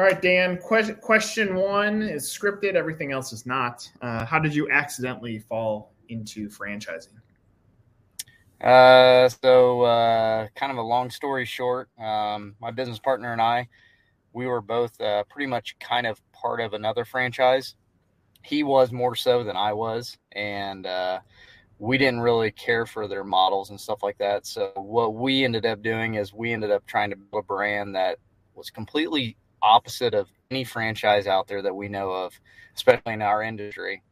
All right, Dan. Question question one is scripted. Everything else is not. Uh, how did you accidentally fall into franchising? Uh, so uh, kind of a long story short, um, my business partner and I, we were both uh, pretty much kind of part of another franchise. He was more so than I was, and uh, we didn't really care for their models and stuff like that. So what we ended up doing is we ended up trying to build a brand that was completely opposite of any franchise out there that we know of, especially in our industry.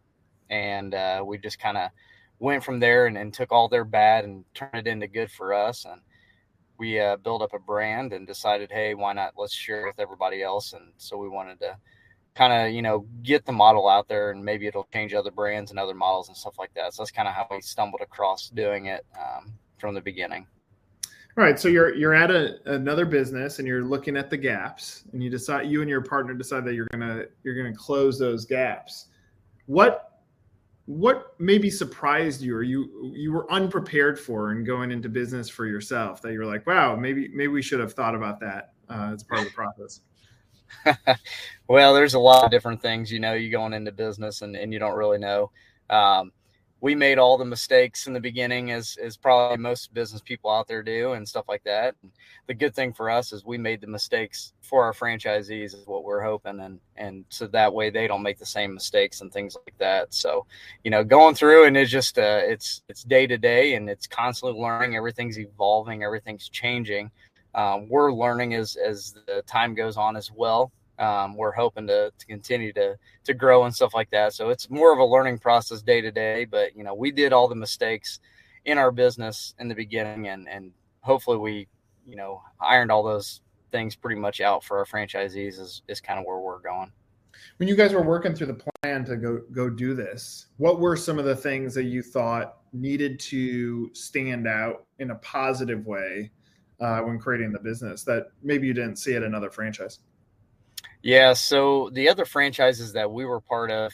And uh, we just kind of went from there and, and, took all their bad and turned it into good for us. And we uh, built up a brand and decided, hey, why not? Let's share it with everybody else. And so we wanted to kind of, you know, get the model out there and maybe it'll change other brands and other models and stuff like that. So that's kind of how we stumbled across doing it um, from the beginning. All right, so you're you're at a, another business and you're looking at the gaps, and you decide you and your partner decide that you're gonna you're gonna close those gaps. What what maybe surprised you or you you were unprepared for in going into business for yourself that you were like wow maybe maybe we should have thought about that uh, as part of the process well there's a lot of different things you know you going into business and, and you don't really know um, we made all the mistakes in the beginning as as probably most business people out there do and stuff like that. The good thing for us is we made the mistakes for our franchisees is what we're hoping and and so that way they don't make the same mistakes and things like that. So, you know, going through and it's just uh it's it's day to day and it's constantly learning, everything's evolving, everything's changing. Um, we're learning as as the time goes on as well um, we're hoping to, to continue to to grow and stuff like that. So it's more of a learning process day to day. But you know, we did all the mistakes in our business in the beginning, and and hopefully we you know ironed all those things pretty much out for our franchisees. Is is kind of where we're going. When you guys were working through the plan to go go do this, what were some of the things that you thought needed to stand out in a positive way uh, when creating the business that maybe you didn't see at another franchise? Yeah. So the other franchises that we were part of,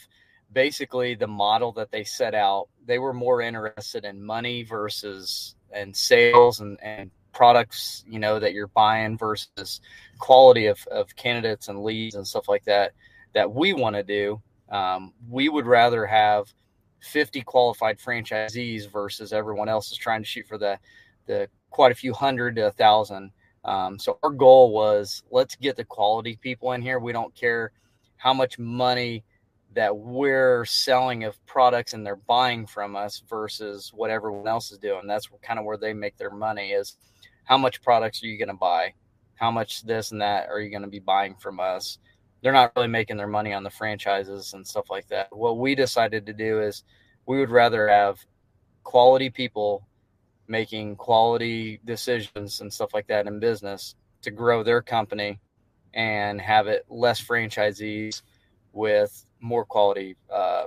basically the model that they set out, they were more interested in money versus and sales and, and products, you know, that you're buying versus quality of, of candidates and leads and stuff like that, that we want to do. Um, we would rather have 50 qualified franchisees versus everyone else is trying to shoot for the, the quite a few hundred to a thousand. Um, so our goal was let's get the quality people in here. We don't care how much money that we're selling of products and they're buying from us versus what everyone else is doing. That's kind of where they make their money is how much products are you going to buy? How much this and that are you going to be buying from us? They're not really making their money on the franchises and stuff like that. What we decided to do is we would rather have quality people making quality decisions and stuff like that in business to grow their company and have it less franchisees with more quality uh,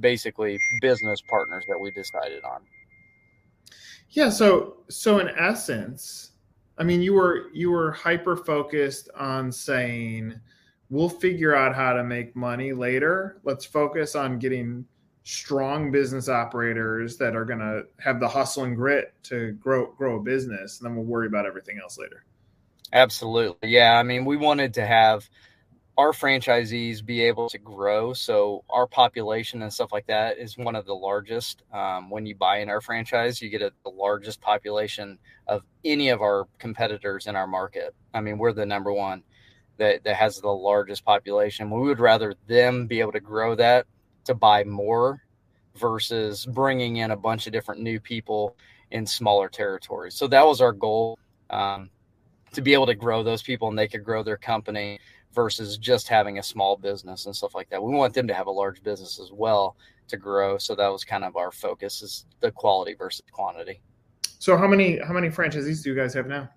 basically business partners that we decided on. Yeah so so in essence i mean you were you were hyper focused on saying we'll figure out how to make money later. Let's focus on getting strong business operators that are going to have the hustle and grit to grow grow a business and then we'll worry about everything else later. Absolutely. Yeah i mean we wanted to have our franchisees be able to grow so our population and stuff like that is one of the largest. Um, when you buy in our franchise you get a, the largest population of any of our competitors in our market. I mean we're the number one that, that has the largest population. We would rather them be able to grow that to buy more versus bringing in a bunch of different new people in smaller territories. So that was our goal um, to be able to grow those people and they could grow their company versus just having a small business and stuff like that. We want them to have a large business as well to grow. So that was kind of our focus is the quality versus quantity. So how many how many franchisees do you guys have now?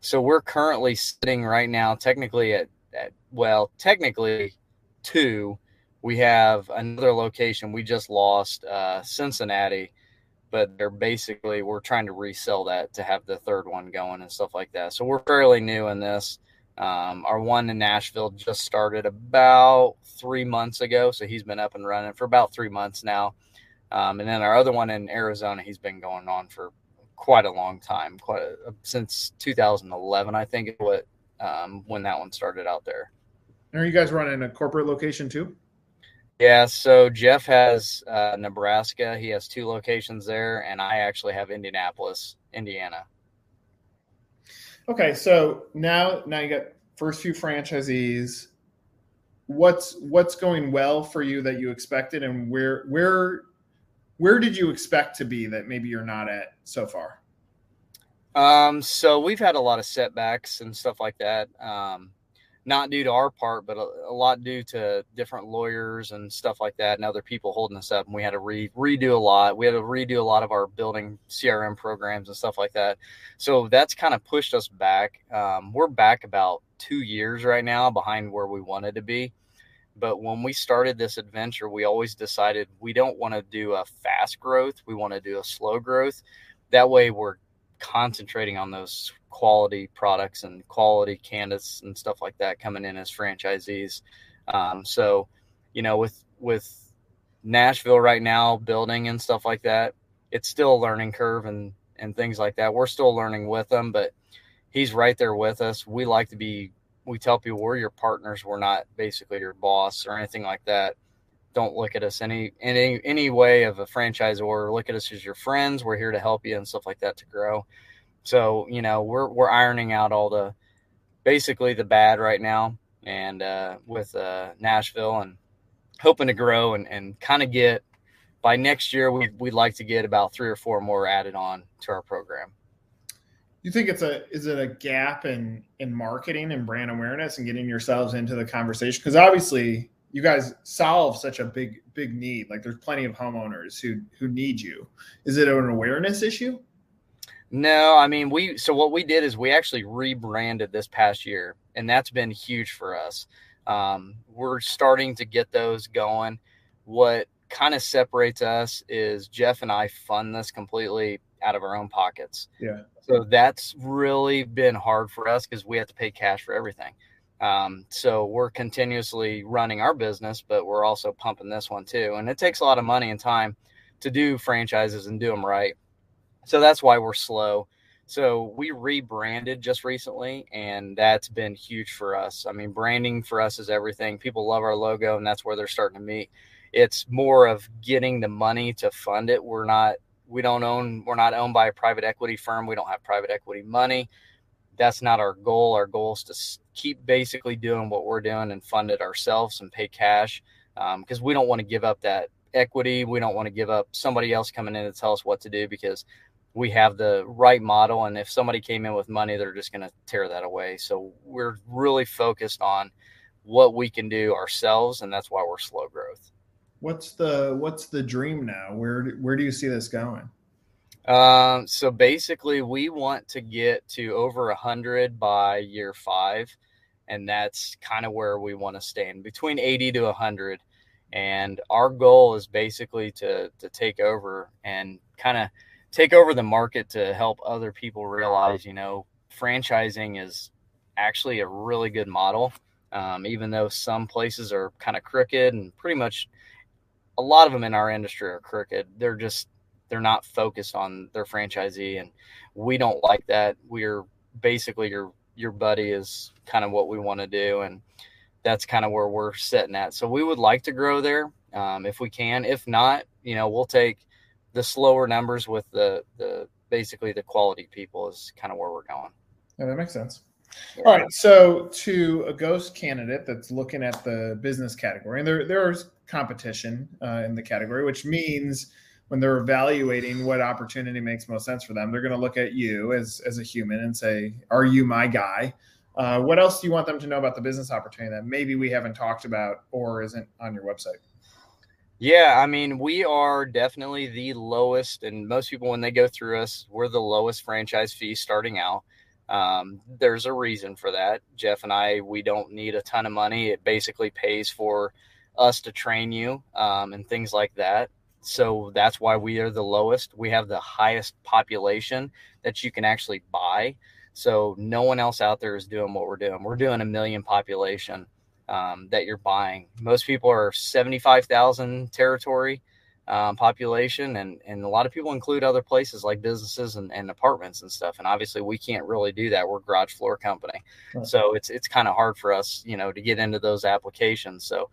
So we're currently sitting right now technically at, at well, technically two we have another location we just lost, uh, Cincinnati, but they're basically we're trying to resell that to have the third one going and stuff like that. So we're fairly new in this. Um, our one in Nashville just started about three months ago, so he's been up and running for about three months now. Um, and then our other one in Arizona, he's been going on for quite a long time, quite a, since 2011, I think, what um, when that one started out there. Are you guys running a corporate location too? Yeah, so Jeff has uh, Nebraska. He has two locations there, and I actually have Indianapolis, Indiana. Okay, so now now you got first few franchisees. What's what's going well for you that you expected, and where where where did you expect to be that maybe you're not at so far? Um, so we've had a lot of setbacks and stuff like that. Um, not due to our part, but a, a, lot due to different lawyers and stuff like that, and other people holding us up. And we had to re- redo a lot. We had to redo a lot of our building CRM programs and stuff like that. So that's kind of pushed us back. Um, we're back about two years right now behind where we wanted to be. But when we started this adventure, we always decided we don't want to do a fast growth. We want to do a slow growth. That way, we're concentrating on those quality products and quality candidates and stuff like that coming in as franchisees. Um, so, you know, with with Nashville right now building and stuff like that, it's still a learning curve and and things like that. We're still learning with them, but he's right there with us. We like to be. We tell people we're your partners. We're not basically your boss or anything like that. Don't look at us any any any way of a franchise or look at us as your friends. We're here to help you and stuff like that to grow. So you know we're we're ironing out all the basically the bad right now, and uh, with uh, Nashville and hoping to grow and, and kind of get by next year we we'd like to get about three or four more added on to our program. You think it's a is it a gap in in marketing and brand awareness and getting yourselves into the conversation? Because obviously you guys solve such a big big need. Like there's plenty of homeowners who who need you. Is it an awareness issue? No, I mean we so what we did is we actually rebranded this past year, and that's been huge for us. Um, we're starting to get those going. What kind of separates us is Jeff and I fund this completely out of our own pockets. Yeah. So that's really been hard for us because we have to pay cash for everything. Um, so we're continuously running our business, but we're also pumping this one too. And it takes a lot of money and time to do franchises and do them right. So that's why we're slow. So we rebranded just recently, and that's been huge for us. I mean, branding for us is everything. People love our logo, and that's where they're starting to meet. It's more of getting the money to fund it. We're not, we don't own, we're not owned by a private equity firm. We don't have private equity money. That's not our goal. Our goal is to keep basically doing what we're doing and fund it ourselves and pay cash because um, we don't want to give up that equity. We don't want to give up somebody else coming in to tell us what to do because we have the right model and if somebody came in with money they're just going to tear that away. So we're really focused on what we can do ourselves and that's why we're slow growth. What's the what's the dream now? Where where do you see this going? Um, so basically we want to get to over a 100 by year five and that's kind of where we want to stand between 80 to 100 and our goal is basically to to take over and kind of take over the market to help other people realize, you know, franchising is actually a really good model. Um, even though some places are kind of crooked and pretty much a lot of them in our industry are crooked. They're just they're not focused on their franchisee, and we don't like that. We're basically your your buddy is kind of what we want to do, and that's kind of where we're sitting at. So we would like to grow there um, if we can. If not, you know, we'll take the slower numbers with the the basically the quality people is kind of where we're going. Yeah, that makes sense. Yeah. All right, so to a ghost candidate that's looking at the business category, and there there's competition uh, in the category, which means when they're evaluating what opportunity makes most sense for them, they're going to look at you as as a human and say, "Are you my guy?" Uh, what else do you want them to know about the business opportunity that maybe we haven't talked about or isn't on your website? Yeah, I mean, we are definitely the lowest, and most people, when they go through us, we're the lowest franchise fee starting out. Um, there's a reason for that. Jeff and I, we don't need a ton of money. It basically pays for us to train you um, and things like that. So that's why we are the lowest. We have the highest population that you can actually buy. So no one else out there is doing what we're doing. We're doing a million population um, that you're buying. Most people are 75,000 territory. um, population, and and a lot of people include other places like businesses and, and apartments and stuff. And obviously, we can't really do that. We're a garage floor company, right. so it's it's kind of hard for us, you know, to get into those applications. So,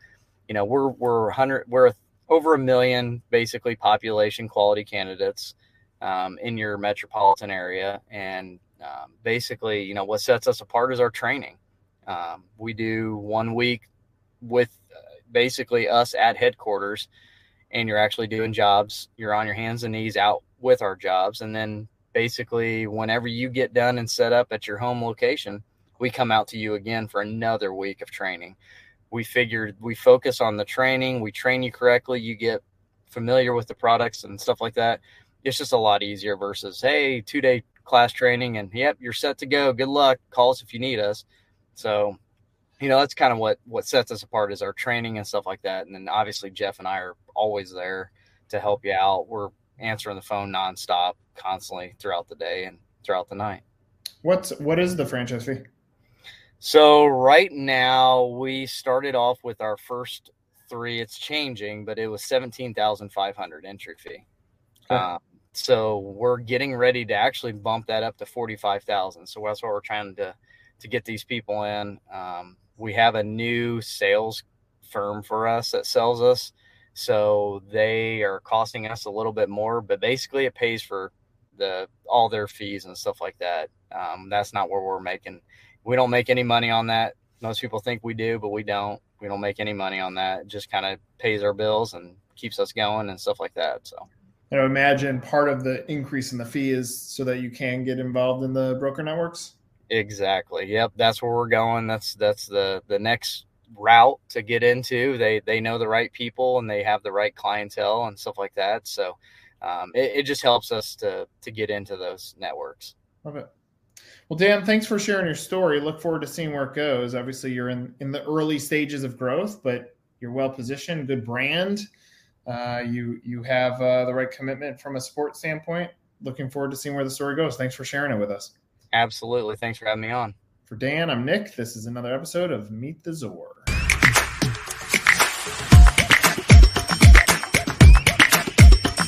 you know, we're we're hundred we're over a million basically population quality candidates um, in your metropolitan area, and um, basically, you know, what sets us apart is our training. Um, we do one week with uh, basically us at headquarters and you're actually doing jobs. You're on your hands and knees out with our jobs. And then basically, whenever you get done and set up at your home location, we come out to you again for another week of training. We figured we focus on the training, we train you correctly, you get familiar with the products and stuff like that. It's just a lot easier versus, hey, two day class training and yep, you're set to go. Good luck. Call us if you need us. So you know that's kind of what what sets us apart is our training and stuff like that. And then obviously jeff and i are always there to help you out. We're answering the phone nonstop constantly throughout the day and throughout the night. What's what is the franchise fee? So right now we started off with our first three. It's changing but it was 17500 entry fee. Okay. um, so we're getting ready to actually bump that up to 45000 so that's what we're trying to to get these people in um, we have a new sales firm for us that sells us. So they are costing us a little bit more, but basically it pays for the all their fees and stuff like that. Um, that's not where we're making. We don't make any money on that. Most people think we do, but we don't. We don't make any money on that. It just kind of pays our bills and keeps us going and stuff like that. So. I imagine part of the increase in the fee is so that you can get involved in the broker networks. Exactly. Yep, that's where we're going. That's that's the the next route to get into. They they know the right people and they have the right clientele and stuff like that. So um, it, it just helps us to to get into those networks. Love it. Well, Dan, thanks for sharing your story. Look forward to seeing where it goes. Obviously, you're in in the early stages of growth, but you're well positioned. Good brand. Uh, you you have uh, the right commitment from a sports standpoint. Looking forward to seeing where the story goes. Thanks for sharing it with us. Absolutely. Thanks for having me on. For Dan, I'm Nick. This is another episode of Meet the Zor.